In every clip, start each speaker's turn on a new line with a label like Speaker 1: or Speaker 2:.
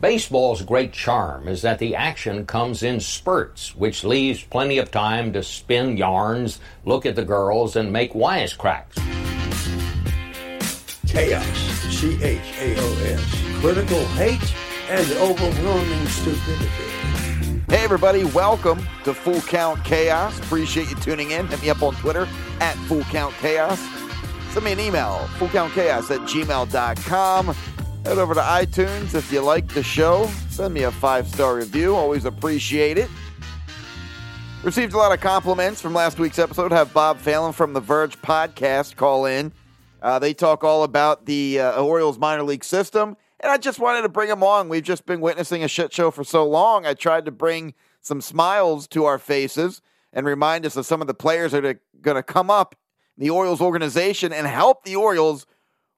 Speaker 1: Baseball's great charm is that the action comes in spurts, which leaves plenty of time to spin yarns, look at the girls, and make wisecracks.
Speaker 2: Chaos, C H A O S, critical hate, and overwhelming stupidity.
Speaker 3: Hey, everybody, welcome to Full Count Chaos. Appreciate you tuning in. Hit me up on Twitter at Full Count Chaos. Send me an email, fullcountchaos at gmail.com. Head over to iTunes if you like the show. Send me a five star review. Always appreciate it. Received a lot of compliments from last week's episode. Have Bob Phelan from the Verge podcast call in. Uh, they talk all about the uh, Orioles minor league system, and I just wanted to bring them on. We've just been witnessing a shit show for so long. I tried to bring some smiles to our faces and remind us of some of the players that are going to come up in the Orioles organization and help the Orioles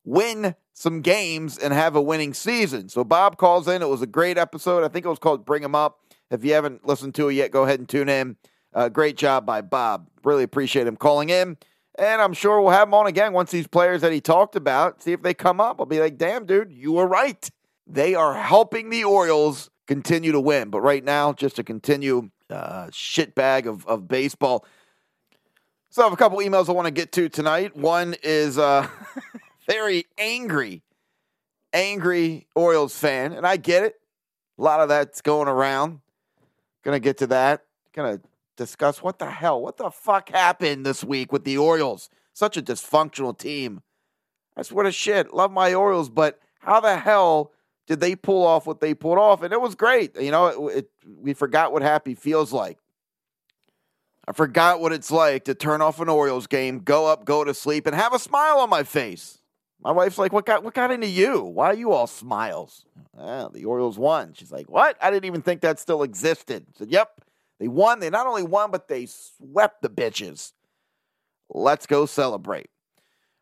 Speaker 3: win some games and have a winning season. So Bob calls in. It was a great episode. I think it was called Bring 'em Up. If you haven't listened to it yet, go ahead and tune in. Uh, great job by Bob. Really appreciate him calling in. And I'm sure we'll have him on again once these players that he talked about, see if they come up. I'll be like, damn, dude, you were right. They are helping the Orioles continue to win. But right now, just to continue uh, shitbag of, of baseball. So I have a couple emails I want to get to tonight. One is uh, very angry, angry Orioles fan, and I get it. A lot of that's going around. Gonna get to that. Gonna discuss what the hell, what the fuck happened this week with the Orioles. Such a dysfunctional team. I swear to shit, love my Orioles, but how the hell did they pull off what they pulled off? And it was great. You know, it, it, we forgot what happy feels like. I forgot what it's like to turn off an Orioles game, go up, go to sleep, and have a smile on my face. My wife's like, "What got what got into you? Why are you all smiles?" Well, the Orioles won. She's like, "What? I didn't even think that still existed." I said, "Yep, they won. They not only won, but they swept the bitches. Let's go celebrate."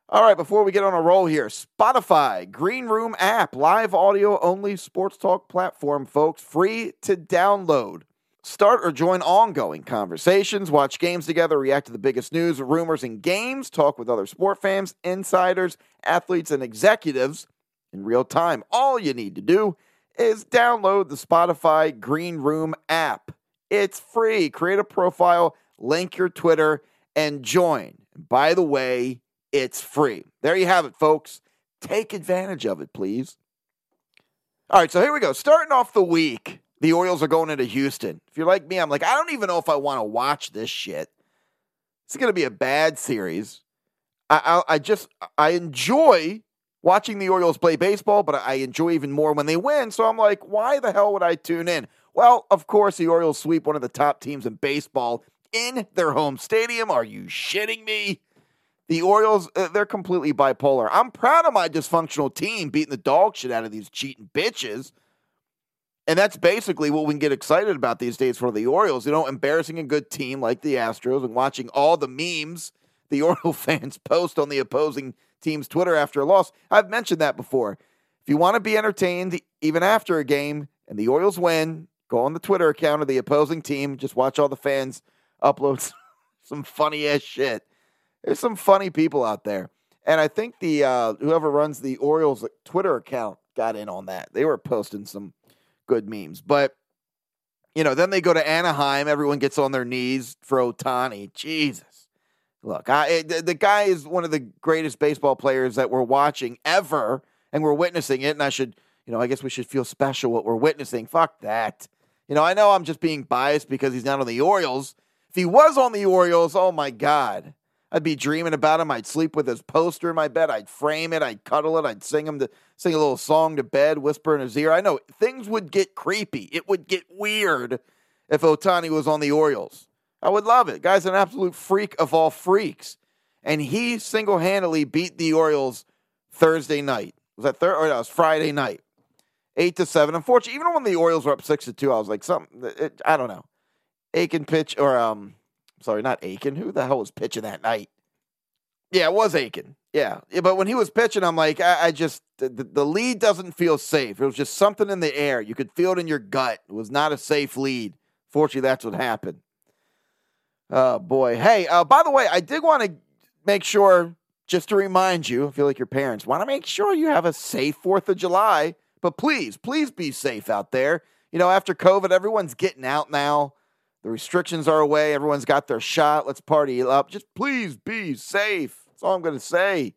Speaker 3: All right, before we get on a roll here, Spotify, Green Room app, live audio only sports talk platform, folks, free to download. Start or join ongoing conversations, watch games together, react to the biggest news, rumors, and games, talk with other sport fans, insiders, athletes, and executives in real time. All you need to do is download the Spotify Green Room app. It's free. Create a profile, link your Twitter, and join. by the way, it's free. There you have it, folks. Take advantage of it, please. All right, so here we go. Starting off the week the Orioles are going into Houston. If you're like me, I'm like, I don't even know if I want to watch this shit. It's going to be a bad series. I, I, I just I enjoy watching the Orioles play baseball, but I enjoy even more when they win. So I'm like, why the hell would I tune in? Well, of course, the Orioles sweep one of the top teams in baseball in their home stadium. Are you shitting me? The Orioles, uh, they're completely bipolar. I'm proud of my dysfunctional team beating the dog shit out of these cheating bitches. And that's basically what we can get excited about these days for the Orioles. You know, embarrassing a good team like the Astros and watching all the memes the Oriole fans post on the opposing team's Twitter after a loss. I've mentioned that before. If you want to be entertained even after a game and the Orioles win, go on the Twitter account of the opposing team. Just watch all the fans upload some funny ass shit. There's some funny people out there. And I think the uh, whoever runs the Orioles Twitter account got in on that. They were posting some good memes. But you know, then they go to Anaheim. Everyone gets on their knees for Ohtani. Jesus. Look, I, the, the guy is one of the greatest baseball players that we're watching ever, and we're witnessing it. And I should, you know, I guess we should feel special what we're witnessing. Fuck that. You know, I know I'm just being biased because he's not on the Orioles. If he was on the Orioles, oh my God. I'd be dreaming about him. I'd sleep with his poster in my bed. I'd frame it. I'd cuddle it. I'd sing him to sing a little song to bed, whisper in his ear. I know things would get creepy. It would get weird if Ohtani was on the Orioles. I would love it. Guy's an absolute freak of all freaks. And he single handedly beat the Orioles Thursday night. Was that Thursday? Or that was Friday night. Eight to seven. Unfortunately, even when the Orioles were up six to two, I was like, something. It, I don't know. Akin pitch or um sorry, not Akin. Who the hell was pitching that night? Yeah, it was Akin. Yeah. yeah but when he was pitching, I'm like, I, I just, the, the, lead doesn't feel safe. It was just something in the air. You could feel it in your gut. It was not a safe lead. Fortunately, that's what happened. Oh, boy. Hey, uh, by the way, I did want to make sure, just to remind you, I feel like your parents want to make sure you have a safe 4th of July But please, please be safe out there. You know, after COVID, everyone's getting out now. The restrictions are away. Everyone's got their shot. Let's party up. Just please be safe. That's all I'm going to say.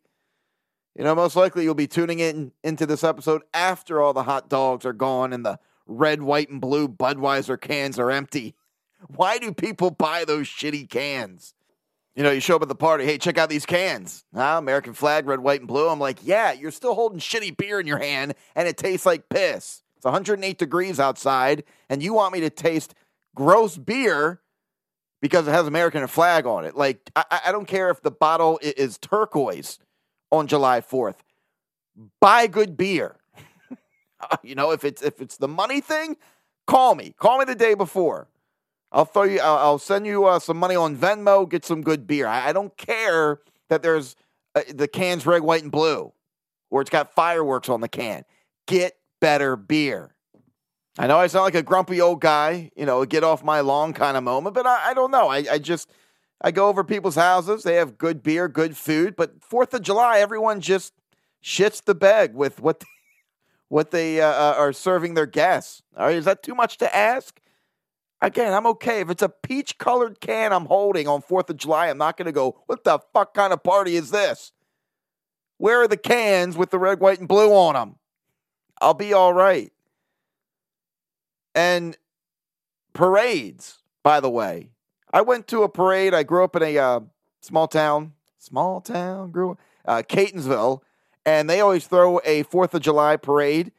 Speaker 3: You know, most likely you'll be tuning in into this episode after all the hot dogs are gone and the red, white, and blue Budweiser cans are empty. Why do people buy those shitty cans? You know, you show up at the party, hey, check out these cans. Huh? American flag, red, white, and blue. I'm like, yeah, you're still holding shitty beer in your hand and it tastes like piss. It's 108 degrees outside, and you want me to taste gross beer because it has American flag on it. Like, I, I don't care if the bottle is turquoise on July 4th. Buy good beer. you know, if it's if it's the money thing, call me. Call me the day before. I'll throw you. I'll, I'll send you uh, some money on Venmo. Get some good beer. I, I don't care that there's uh, the can's red, white, and blue, or it's got fireworks on the can. Get better beer. I know I sound like a grumpy old guy, you know, get off my lawn kind of moment, but I, I don't know. I, I just I go over people's houses. They have good beer, good food, but Fourth of July, everyone just shits the bed with what they, what they uh, uh, are serving their guests. All right, is that too much to ask? Again, I'm okay. If it's a peach colored can I'm holding on 4th of July, I'm not going to go, what the fuck kind of party is this? Where are the cans with the red, white, and blue on them? I'll be all right. And parades, by the way. I went to a parade. I grew up in a uh, small town, small town, grew uh, Catonsville, and they always throw a 4th of July parade.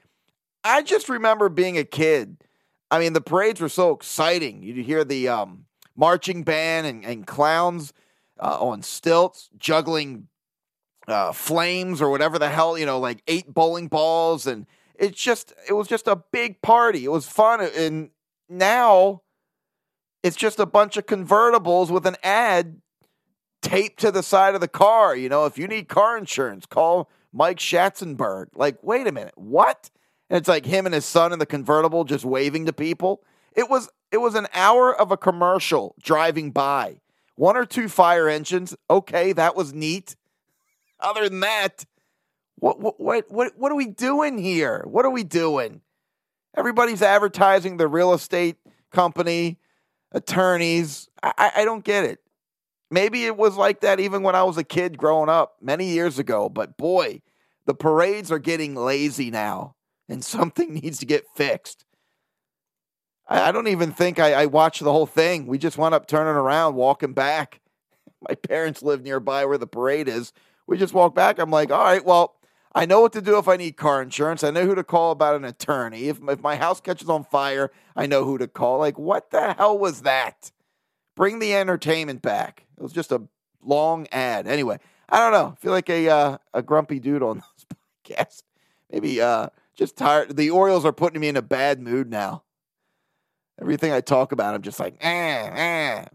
Speaker 3: I just remember being a kid I mean, the parades were so exciting. You'd hear the um, marching band and, and clowns uh, on stilts juggling uh, flames or whatever the hell, you know, like eight bowling balls. And it's just, it was just a big party. It was fun. And now it's just a bunch of convertibles with an ad taped to the side of the car. You know, if you need car insurance, call Mike Schatzenberg. Like, wait a minute, what? and it's like him and his son in the convertible just waving to people. It was it was an hour of a commercial driving by. One or two fire engines. Okay, that was neat. Other than that, what what what what, what are we doing here? What are we doing? Everybody's advertising the real estate company, attorneys. I, I don't get it. Maybe it was like that even when I was a kid growing up many years ago, but boy, the parades are getting lazy now and something needs to get fixed. I, I don't even think I, I, watched the whole thing. We just wound up turning around, walking back. My parents live nearby where the parade is. We just walked back. I'm like, all right, well, I know what to do if I need car insurance. I know who to call about an attorney. If, if my house catches on fire, I know who to call. Like, what the hell was that? Bring the entertainment back. It was just a long ad. Anyway, I don't know. I feel like a uh, a grumpy dude on this podcast. Maybe uh, just tired. The Orioles are putting me in a bad mood now. Everything I talk about, I'm just like, eh, eh.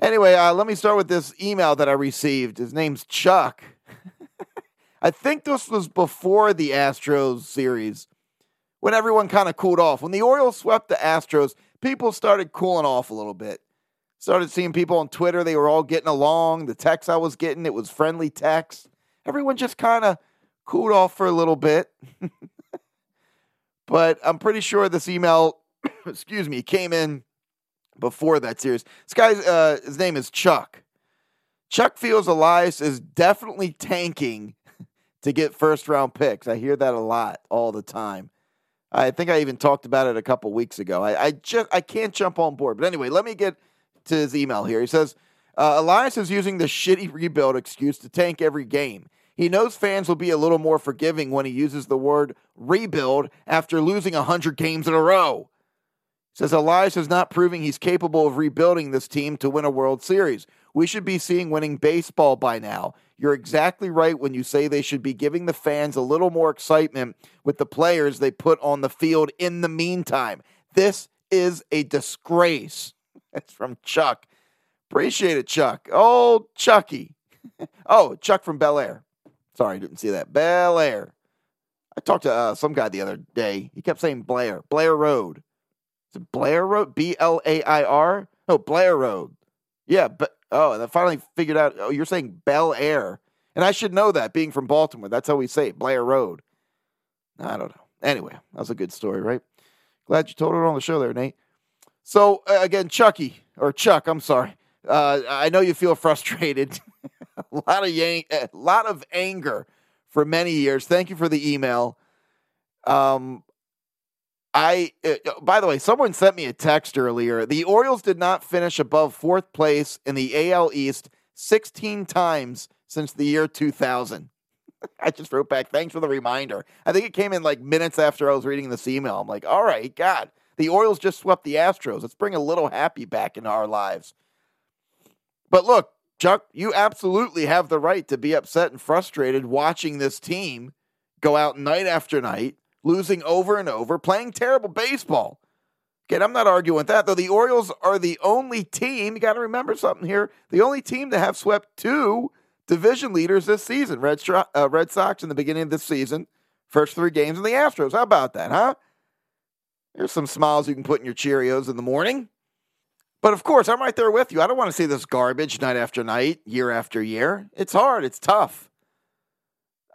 Speaker 3: Anyway, uh, let me start with this email that I received. His name's Chuck. I think this was before the Astros series when everyone kind of cooled off. When the Orioles swept the Astros, people started cooling off a little bit. Started seeing people on Twitter, they were all getting along. The text I was getting, it was friendly text. Everyone just kind of cooled off for a little bit. But I'm pretty sure this email, excuse me, came in before that series. This guy's uh, his name is Chuck. Chuck feels Elias is definitely tanking to get first round picks. I hear that a lot all the time. I think I even talked about it a couple weeks ago. I, I just I can't jump on board. But anyway, let me get to his email here. He says uh, Elias is using the shitty rebuild excuse to tank every game. He knows fans will be a little more forgiving when he uses the word rebuild after losing 100 games in a row. Says Elias is not proving he's capable of rebuilding this team to win a World Series. We should be seeing winning baseball by now. You're exactly right when you say they should be giving the fans a little more excitement with the players they put on the field in the meantime. This is a disgrace. That's from Chuck. Appreciate it, Chuck. Oh, Chucky. oh, Chuck from Bel Air. Sorry, I didn't see that. Bel Air. I talked to uh, some guy the other day. He kept saying Blair. Blair Road. Is it Blair Road? B L A I R? No, Blair Road. Yeah, but oh, and I finally figured out. Oh, you're saying Bel Air, and I should know that being from Baltimore. That's how we say it, Blair Road. I don't know. Anyway, that was a good story, right? Glad you told it on the show there, Nate. So uh, again, Chucky or Chuck, I'm sorry. Uh, I know you feel frustrated. a lot of a lot of anger for many years. Thank you for the email. Um, I uh, by the way, someone sent me a text earlier. The Orioles did not finish above fourth place in the AL East 16 times since the year 2000. I just wrote back, thanks for the reminder. I think it came in like minutes after I was reading this email. I'm like, all right, God, the Orioles just swept the Astros. Let's bring a little happy back into our lives. But look, Chuck, you absolutely have the right to be upset and frustrated watching this team go out night after night, losing over and over, playing terrible baseball. Again, I'm not arguing with that, though. The Orioles are the only team, you got to remember something here, the only team to have swept two division leaders this season Red, uh, Red Sox in the beginning of this season, first three games, and the Astros. How about that, huh? There's some smiles you can put in your Cheerios in the morning. But of course, I'm right there with you. I don't want to see this garbage night after night, year after year. It's hard, it's tough.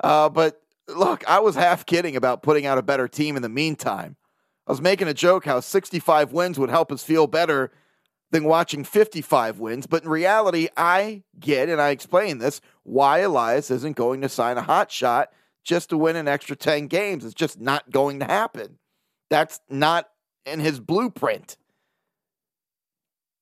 Speaker 3: Uh, but look, I was half kidding about putting out a better team in the meantime. I was making a joke how 65 wins would help us feel better than watching 55 wins. But in reality, I get, and I explain this, why Elias isn't going to sign a hot shot just to win an extra 10 games. It's just not going to happen. That's not in his blueprint.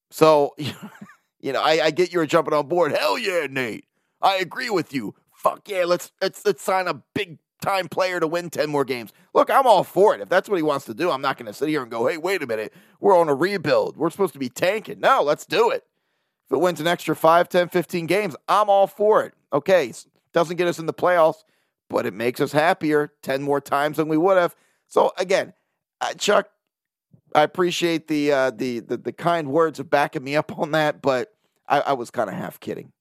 Speaker 3: So, you know, I, I get you're jumping on board. Hell yeah, Nate. I agree with you. Fuck yeah, let's let's let's sign a big time player to win 10 more games. Look, I'm all for it. If that's what he wants to do, I'm not going to sit here and go, hey, wait a minute. We're on a rebuild. We're supposed to be tanking. No, let's do it. If it wins an extra 5, 10, 15 games, I'm all for it. Okay, doesn't get us in the playoffs, but it makes us happier 10 more times than we would have. So, again, uh, Chuck, I appreciate the, uh, the, the the kind words of backing me up on that, but I, I was kind of half kidding.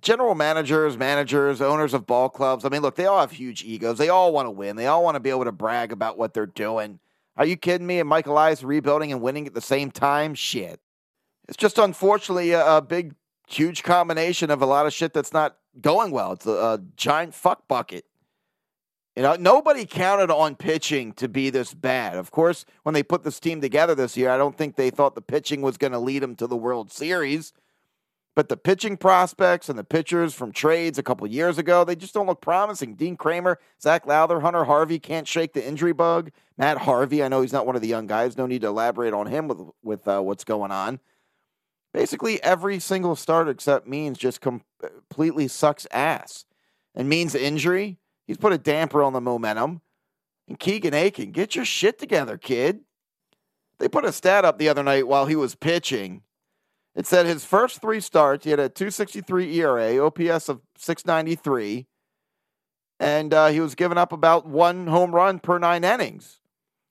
Speaker 3: General managers, managers, owners of ball clubs. I mean, look, they all have huge egos. They all want to win. They all want to be able to brag about what they're doing. Are you kidding me? And Michael Elias rebuilding and winning at the same time? Shit. It's just unfortunately a, a big, huge combination of a lot of shit that's not going well. It's a, a giant fuck bucket. You know, nobody counted on pitching to be this bad. Of course, when they put this team together this year, I don't think they thought the pitching was going to lead them to the World Series. But the pitching prospects and the pitchers from trades a couple years ago, they just don't look promising. Dean Kremer, Zach Lowther, Hunter Harvey can't shake the injury bug. Matt Harvey, I know he's not one of the young guys. No need to elaborate on him with with uh, what's going on. Basically, every single start except Means just completely sucks ass. And Means injury, He's put a damper on the momentum. And Keegan Akin, get your shit together, kid. They put a stat up the other night while he was pitching. It said his first three starts, he had a 263 ERA, OPS of 693, and uh, he was giving up about one home run per nine innings.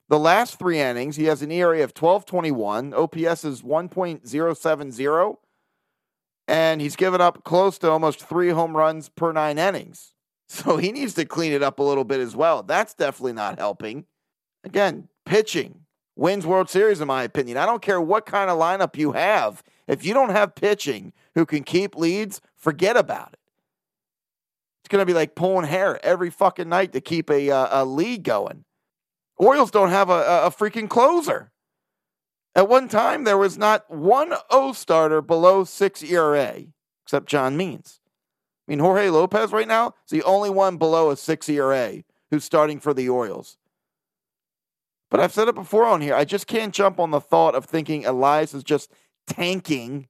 Speaker 3: The last three innings, he has an ERA of 1221, OPS is 1.070, and he's given up close to almost three home runs per nine innings. So he needs to clean it up a little bit as well. That's definitely not helping. Again, pitching wins World Series, in my opinion. I don't care what kind of lineup you have. If you don't have pitching who can keep leads, forget about it. It's going to be like pulling hair every fucking night to keep a, uh, a lead going. Orioles don't have a, a freaking closer. At one time, there was not one O starter below six ERA, except John Means. I mean, Jorge Lopez right now is the only one below a six ERA who's starting for the Orioles. But I've said it before on here. I just can't jump on the thought of thinking Elias is just tanking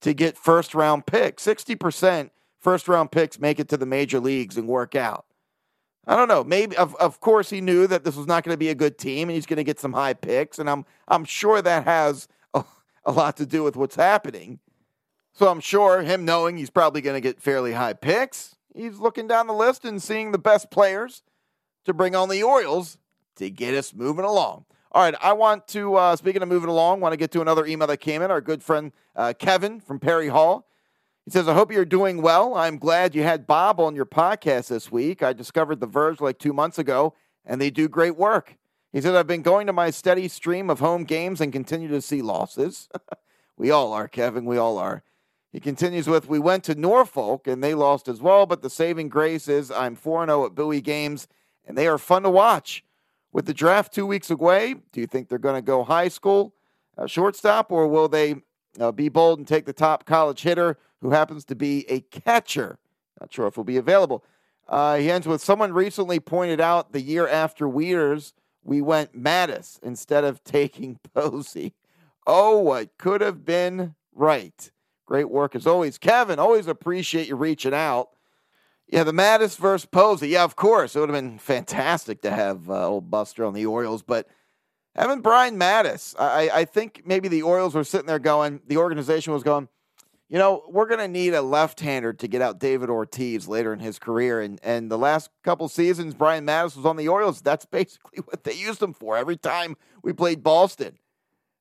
Speaker 3: to get first round picks. 60% first round picks make it to the major leagues and work out. I don't know. Maybe of, of course he knew that this was not going to be a good team and he's going to get some high picks and I'm I'm sure that has a, a lot to do with what's happening. So I'm sure him knowing he's probably going to get fairly high picks, he's looking down the list and seeing the best players to bring on the Orioles to get us moving along. All right, I want to, uh, speaking of moving along, want to get to another email that came in. Our good friend uh, Kevin from Perry Hall. He says, I hope you're doing well. I'm glad you had Bob on your podcast this week. I discovered The Verge like two months ago, and they do great work. He said, I've been going to my steady stream of home games and continue to see losses. we all are, Kevin. We all are. He continues with, We went to Norfolk and they lost as well, but the saving grace is I'm 4 0 at Bowie games and they are fun to watch. With the draft two weeks away, do you think they're going to go high school uh, shortstop, or will they uh, be bold and take the top college hitter who happens to be a catcher? Not sure if he'll be available. Uh, he ends with someone recently pointed out the year after Wieters, we went Matusz instead of taking Posey. Oh, what could have been right. Great work as always. Kevin, always appreciate you reaching out. Yeah, the Matusz versus Posey. Yeah, of course. It would have been fantastic to have uh, old Buster on the Orioles, but having Brian Matusz, I, I think maybe the Orioles were sitting there going, the organization was going, you know, we're going to need a left-hander to get out David Ortiz later in his career. And and the last couple seasons, Brian Matusz was on the Orioles. That's basically what they used him for every time we played Boston.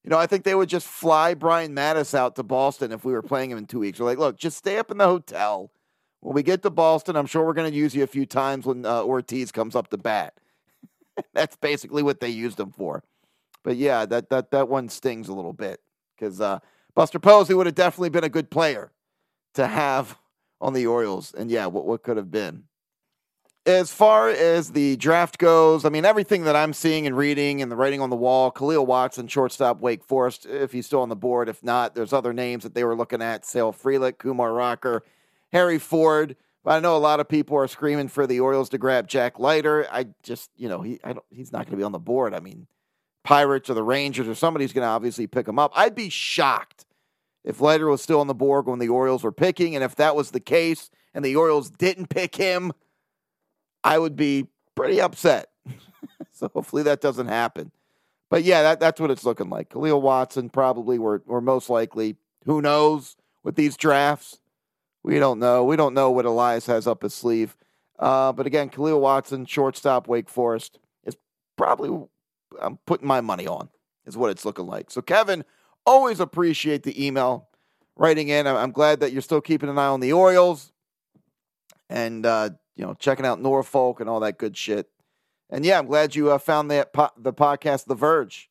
Speaker 3: You know, I think they would just fly Brian Matusz out to Boston if we were playing him in two weeks. We're like, look, just stay up in the hotel. When we get to Boston, I'm sure we're going to use you a few times when uh, Ortiz comes up to bat. That's basically what they used him for. But yeah, that that that one stings a little bit because uh, Buster Posey would have definitely been a good player to have on the Orioles. And yeah, what, what could have been. As far as the draft goes, I mean, everything that I'm seeing and reading and the writing on the wall, Khalil Watson, shortstop, Wake Forest, if he's still on the board. If not, there's other names that they were looking at Sal Frelick, Kumar Rocker, Harry Ford. I know a lot of people are screaming for the Orioles to grab Jack Leiter. I just, you know, he, he's not going to be on the board. I mean, Pirates or the Rangers or somebody's going to obviously pick him up. I'd be shocked if Leiter was still on the board when the Orioles were picking. And if that was the case and the Orioles didn't pick him, I would be pretty upset. so hopefully that doesn't happen. But yeah, that, that's what it's looking like. Khalil Watson probably were, were most likely. Who knows with these drafts? We don't know. We don't know what Elias has up his sleeve. Uh, but again, Khalil Watson, shortstop, Wake Forest, is probably I'm putting my money on, is what it's looking like. So, Kevin, always appreciate the email writing in. I'm glad that you're still keeping an eye on the Orioles and, uh, you know, checking out Norfolk and all that good shit. And yeah, I'm glad you uh, found that po- the podcast, The Verge.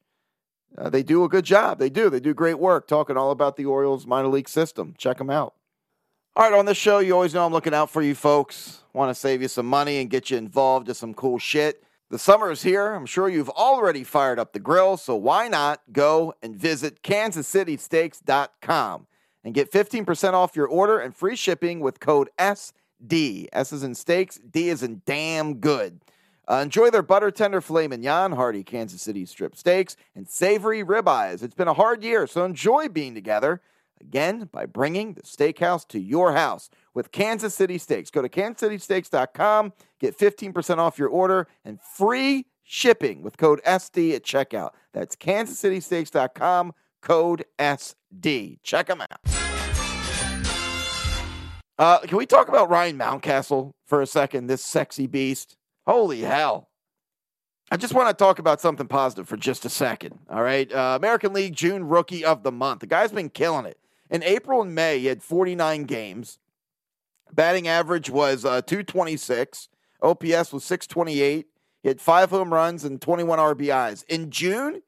Speaker 3: Uh, they do a good job. They do. They do great work talking all about the Orioles minor league system. Check them out. All right, on this show, you always know I'm looking out for you folks. Want to save you some money and get you involved in some cool shit. The summer is here. I'm sure you've already fired up the grill, so why not go and visit kansascitysteaks.com and get 15% off your order and free shipping with code SD. S is in steaks, D is in damn good. Uh, enjoy their butter tender filet mignon, hearty Kansas City strip steaks, and savory ribeyes. It's been a hard year, so enjoy being together again by bringing the steakhouse to your house with Kansas City Steaks. Go to kansascitysteaks.com, get 15% off your order and free shipping with code SD at checkout. That's kansascitysteaks.com, code SD. Check them out. Uh, can we talk about Ryan Mountcastle for a second? This sexy beast. Holy hell. I just want to talk about something positive for just a second. All right. Uh, American League June Rookie of the Month. The guy's been killing it. In April and May, he had 49 games. Batting average was uh, 226. OPS was 628. He had five home runs and 21 RBIs. In June,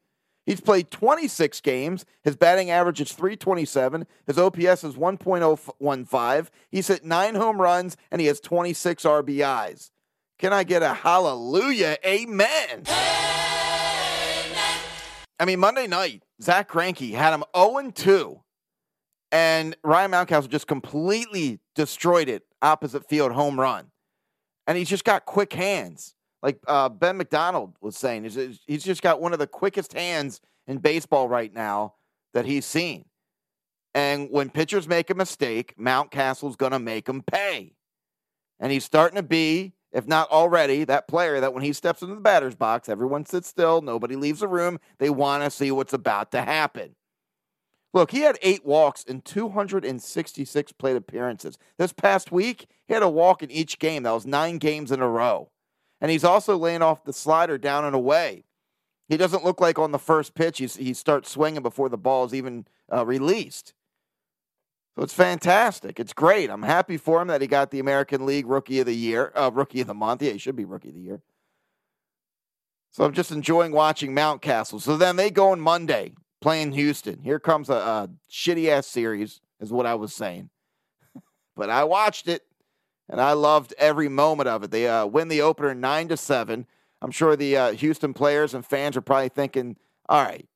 Speaker 3: he's played 26 games. His batting average is 327. His OPS is 1.015. He's hit nine home runs and he has 26 RBIs. Can I get a hallelujah? Amen. Amen. I mean, Monday night, Zack Greinke had him 0 2 and Ryan Mountcastle just completely destroyed it opposite field home run. And he's just got quick hands. Like uh, Ben McDonald was saying, he's, he's just got one of the quickest hands in baseball right now that he's seen. And when pitchers make a mistake, Mountcastle's going to make them pay. And he's starting to be, if not already, that player that when he steps into the batter's box, everyone sits still, nobody leaves the room. They want to see what's about to happen. Look, he had eight walks in 266 plate appearances. This past week, he had a walk in each game. That was nine games in a row. And he's also laying off the slider down and away. He doesn't look like on the first pitch he's, he starts swinging before the ball is even uh, released. So it's fantastic. It's great. I'm happy for him that he got the American League Rookie of the Year, uh, Rookie of the Month. Yeah, he should be Rookie of the Year. So I'm just enjoying watching Mountcastle. So then they go on Monday playing Houston. Here comes a, a shitty ass series, is what I was saying. but I watched it. and I loved every moment of it. They uh, win the opener nine to seven. I'm sure the uh, Houston players and fans are probably thinking, "All right,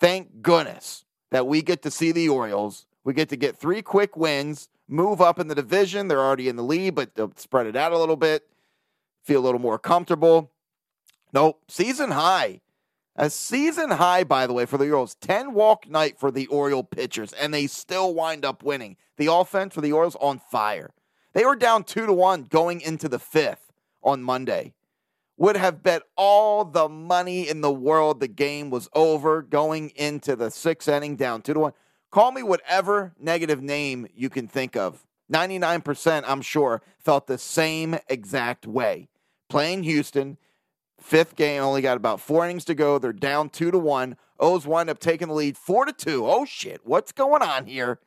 Speaker 3: thank goodness that we get to see the Orioles. We get to get three quick wins, move up in the division. They're already in the lead, but they'll spread it out a little bit, feel a little more comfortable." Nope, season high. A season high, by the way, for the Orioles. 10 walk night for the Oriole pitchers, and they still wind up winning. The offense for the Orioles on fire. They were down two to one going into the fifth on Monday. Would have bet all the money in the world the game was over going into the sixth inning down two to one. Call me whatever negative name you can think of. 99%, I'm sure, felt the same exact way. Playing Houston, fifth game, only got about four innings to go. They're down two to one. O's wind up taking the lead four to two. Oh shit, what's going on here?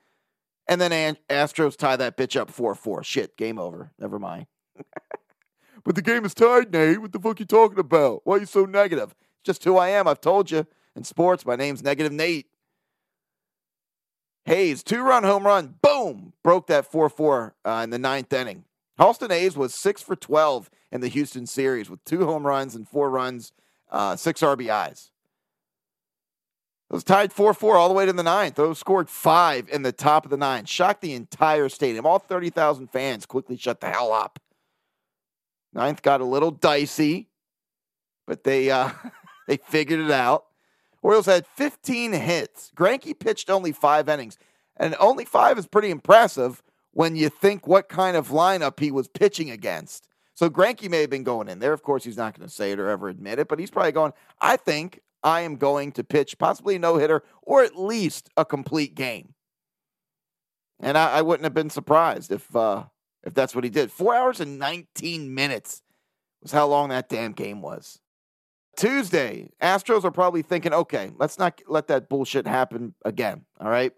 Speaker 3: And then Astros tie that bitch up 4 4. Shit, game over. Never mind. but the game is tied, Nate. What the fuck you talking about? Why are you so negative? Just who I am. I've told you. In sports, my name's Negative Nate. Hays, two run home run. Boom! Broke that 4 4 uh, in the ninth inning. Austin Hays was 6 for 12 in the Houston series with two home runs and four runs, uh, six RBIs. It was tied 4 4 all the way to the ninth. Those scored five in the top of the nine. Shocked the entire stadium. All 30,000 fans quickly shut the hell up. Ninth got a little dicey, but they, uh, they figured it out. Orioles had 15 hits. Greinke pitched only five innings, and only five is pretty impressive when you think what kind of lineup he was pitching against. So Greinke may have been going in there. Of course, he's not going to say it or ever admit it, but he's probably going, I think I am going to pitch possibly a no hitter or at least a complete game. And I, I, wouldn't have been surprised if uh, if that's what he did. Four hours and 19 minutes was how long that damn game was. Tuesday, Astros are probably thinking, okay, let's not let that bullshit happen again. All right.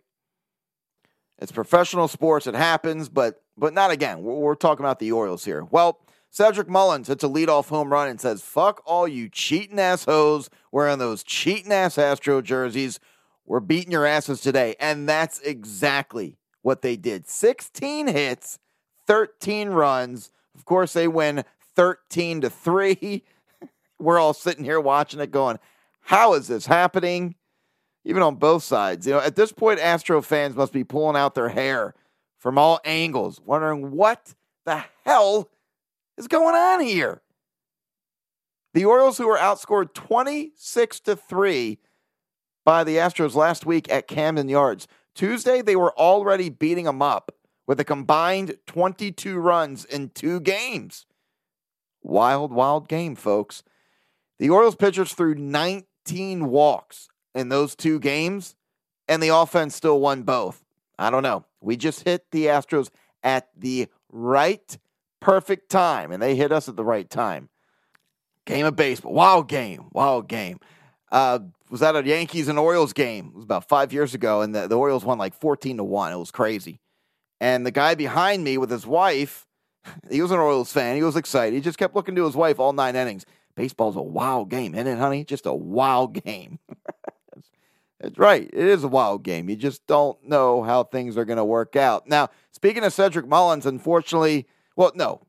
Speaker 3: It's professional sports. It happens, but but not again. We're, we're talking about the Orioles here. Well, Cedric Mullins hits a leadoff home run and says, Fuck all you cheating ass assholes wearing those cheating ass Astro jerseys. We're beating your asses today. And that's exactly what they did 16 hits, 13 runs. Of course, they win 13 to 3. We're all sitting here watching it going, How is this happening? Even on both sides. You know, at this point, Astro fans must be pulling out their hair from all angles, wondering what the hell is going on here? The Orioles, who were outscored 26 to 3 by the Astros last week at Camden Yards, Tuesday they were already beating them up with a combined 22 runs in two games. Wild, wild game, folks. The Orioles pitchers threw 19 walks in those two games, and the offense still won both. I don't know. We just hit the Astros at the right perfect time, and they hit us at the right time. Game of baseball, wild game, wild game. Uh, was that a Yankees and Orioles game? It was about five years ago, and the, the Orioles won like fourteen to one. It was crazy. And the guy behind me with his wife, he was an Orioles fan. He was excited. He just kept looking to his wife all nine innings. Baseball's a wild game, isn't it, honey? Just a wild game. That's right. It is a wild game. You just don't know how things are going to work out. Now, speaking of Cedric Mullins, unfortunately, well, no,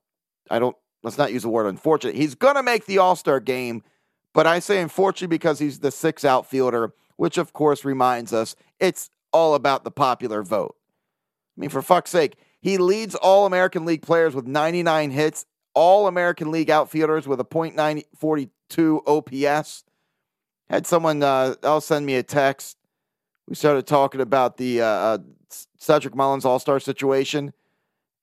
Speaker 3: I don't. Let's not use the word unfortunate. He's going to make the All Star game, but I say unfortunately because he's the sixth outfielder, which of course reminds us it's all about the popular vote. I mean, for fuck's sake, he leads all American League players with 99 hits, all American League outfielders with a .942 OPS. Had someone uh, else send me a text. We started talking about the uh, uh, Cedric Mullins All Star situation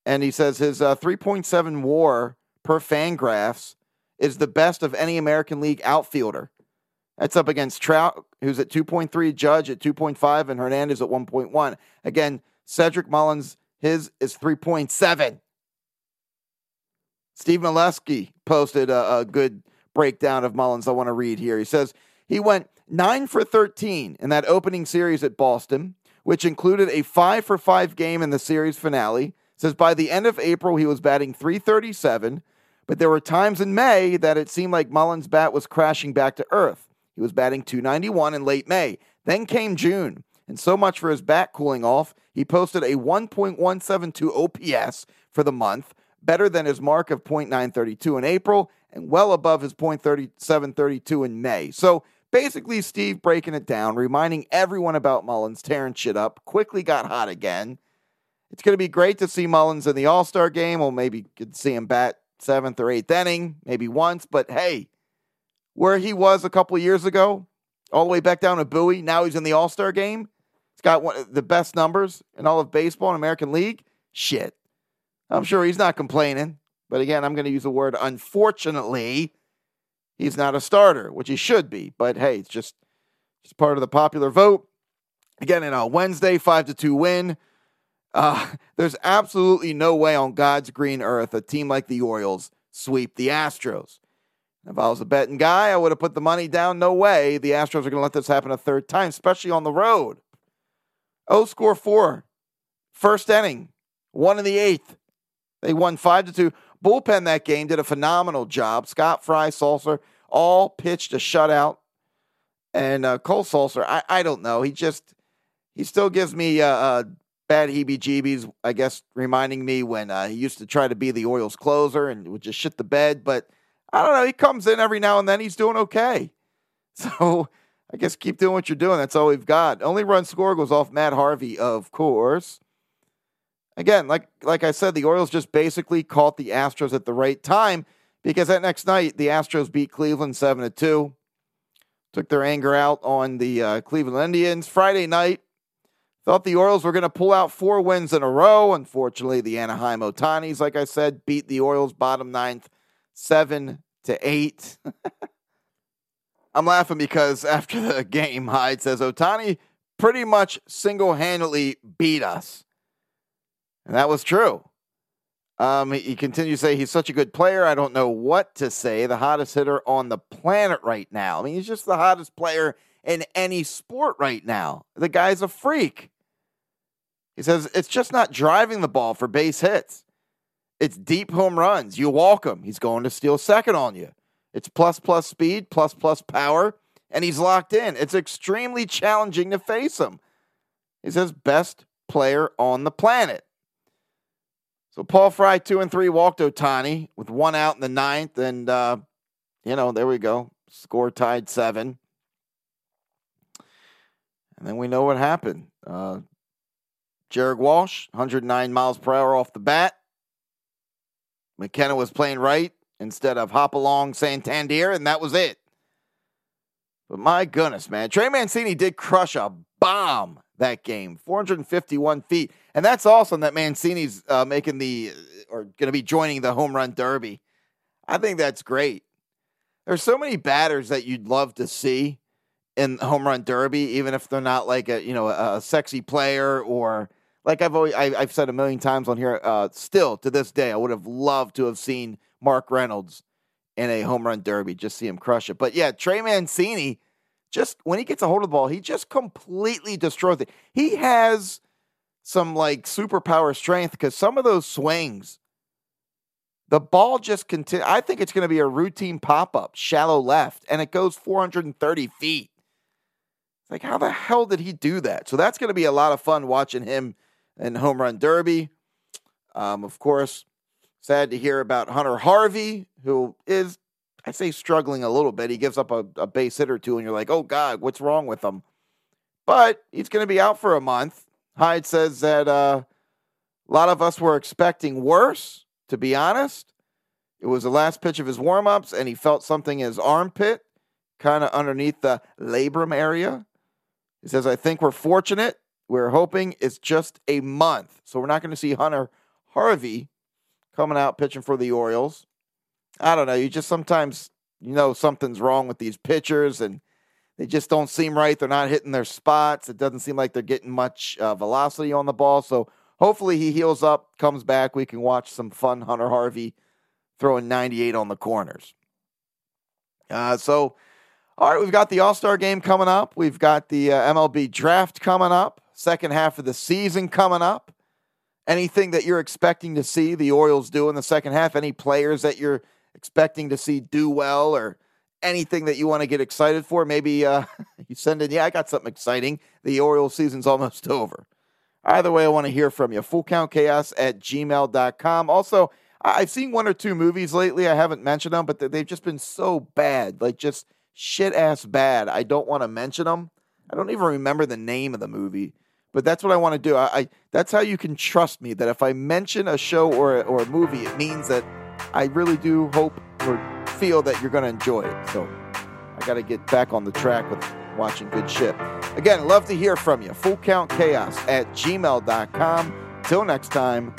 Speaker 3: and he says his uh, 3.7 WAR per Fangraphs is the best of any American League outfielder. That's up against Trout, who's at 2.3, Judge at 2.5, and Hernandez at 1.1. Again, Cedric Mullins, his is 3.7. Steve Melewski posted a, a good breakdown of Mullins I want to read here. He says he went 9 for 13 in that opening series at Boston, which included a 5 for 5 game in the series finale says by the end of April, he was batting 337, but there were times in May that it seemed like Mullins' bat was crashing back to earth. He was batting 291 in late May. Then came June, and so much for his bat cooling off, he posted a 1.172 OPS for the month, better than his mark of .932 in April and well above his .3732 in May. So basically, Steve breaking it down, reminding everyone about Mullins tearing shit up, quickly got hot again. It's going to be great to see Mullins in the All Star game. We'll maybe could see him bat seventh or eighth inning, maybe once. But hey, where he was a couple years ago, all the way back down to Bowie, now he's in the All Star game. He's got one of the best numbers in all of baseball and American League. Shit, I'm sure he's not complaining. But again, I'm going to use the word unfortunately. He's not a starter, which he should be. But hey, it's just just part of the popular vote. Again, in a Wednesday five to two win. Uh, there's absolutely no way on God's green earth a team like the Orioles sweep the Astros. If I was a betting guy, I would have put the money down. No way the Astros are going to let this happen a third time, especially on the road. O score four, first inning, one in the eighth. They won five to two. Bullpen that game did a phenomenal job. Scott Fry, Sulser, all pitched a shutout. And uh, Cole Sulser, I, I don't know. He just, he still gives me uh, uh, bad heebie jeebies, I guess, reminding me when uh, he used to try to be the Orioles closer and would just shit the bed. But I don't know. He comes in every now and then. He's doing okay. So I guess keep doing what you're doing. That's all we've got. Only run score goes off Matt Harvey, of course. Again, like like I said, the Orioles just basically caught the Astros at the right time because that next night the Astros beat Cleveland seven to two. Took their anger out on the uh, Cleveland Indians. Friday night, Thought the Orioles were going to pull out four wins in a row. Unfortunately, the Anaheim Ohtanis, like I said, beat the Orioles bottom ninth, seven to eight. I'm laughing because after the game, Hyde says Ohtani pretty much single handedly beat us. And that was true. Um, he continues to say he's such a good player. I don't know what to say. The hottest hitter on the planet right now. I mean, he's just the hottest player in any sport right now. The guy's a freak. He says it's just not driving the ball for base hits. It's deep home runs. You walk him. He's going to steal second on you. It's plus plus speed, plus plus power, and he's locked in. It's extremely challenging to face him. He says best player on the planet. So Paul Fry, two and three, walked Ohtani with one out in the ninth, and uh, you know, there we go. Score tied seven. And then we know what happened. Uh, Jared Walsh, 109 miles per hour off the bat. McKenna was playing right instead of Hopalong Santander, and that was it. But my goodness, man. Trey Mancini did crush a bomb that game, 451 feet. And that's awesome that Mancini's uh, making the, or going to be joining the home run derby. I think that's great. There's so many batters that you'd love to see in home run derby, even if they're not like a, you know, a, a sexy player or like I've always I, have said a million times on here. Uh, still to this day, I would have loved to have seen Mark Reynolds in a home run derby, just see him crush it. But yeah, Trey Mancini, just when he gets a hold of the ball, he just completely destroys it. He has some like superpower strength because some of those swings, the ball just continue. I think it's going to be a routine pop up, shallow left, and it goes 430 feet. Like, how the hell did he do that? So that's going to be a lot of fun watching him in home run derby. Um, of course, sad to hear about Hunter Harvey, who is, I say, struggling a little bit. He gives up a, a base hit or two, and you're like, oh, God, what's wrong with him? But he's going to be out for a month. Hyde says that uh, a lot of us were expecting worse, to be honest. It was the last pitch of his warm ups, and he felt something in his armpit, kind of underneath the labrum area. He says, I think we're fortunate we're hoping it's just a month. So we're not going to see Hunter Harvey coming out pitching for the Orioles. I don't know. You just sometimes, you know, something's wrong with these pitchers and they just don't seem right. They're not hitting their spots. It doesn't seem like they're getting much uh, velocity on the ball. So hopefully he heals up, comes back. We can watch some fun Hunter Harvey throwing 98 on the corners. Uh, so, all right, we've got the All Star game coming up. We've got the uh, MLB draft coming up second half of the season coming up. Anything that you're expecting to see the Orioles do in the second half? Any players that you're expecting to see do well or anything that you want to get excited for? Maybe uh, you send in, yeah, I got something exciting. The Orioles season's almost over. Either way, I want to hear from you. Full count chaos at gmail.com. Also, I've seen one or two movies lately. I haven't mentioned them, but they- they've just been so bad, like just shit ass bad. I don't want to mention them. I don't even remember the name of the movie, but that's what I want to do. I, I that's how you can trust me that if I mention a show or or a movie, it means that I really do hope or feel that you're going to enjoy it. So I got to get back on the track with watching good shit. Again, love to hear from you. Full count chaos at gmail.com. Till next time,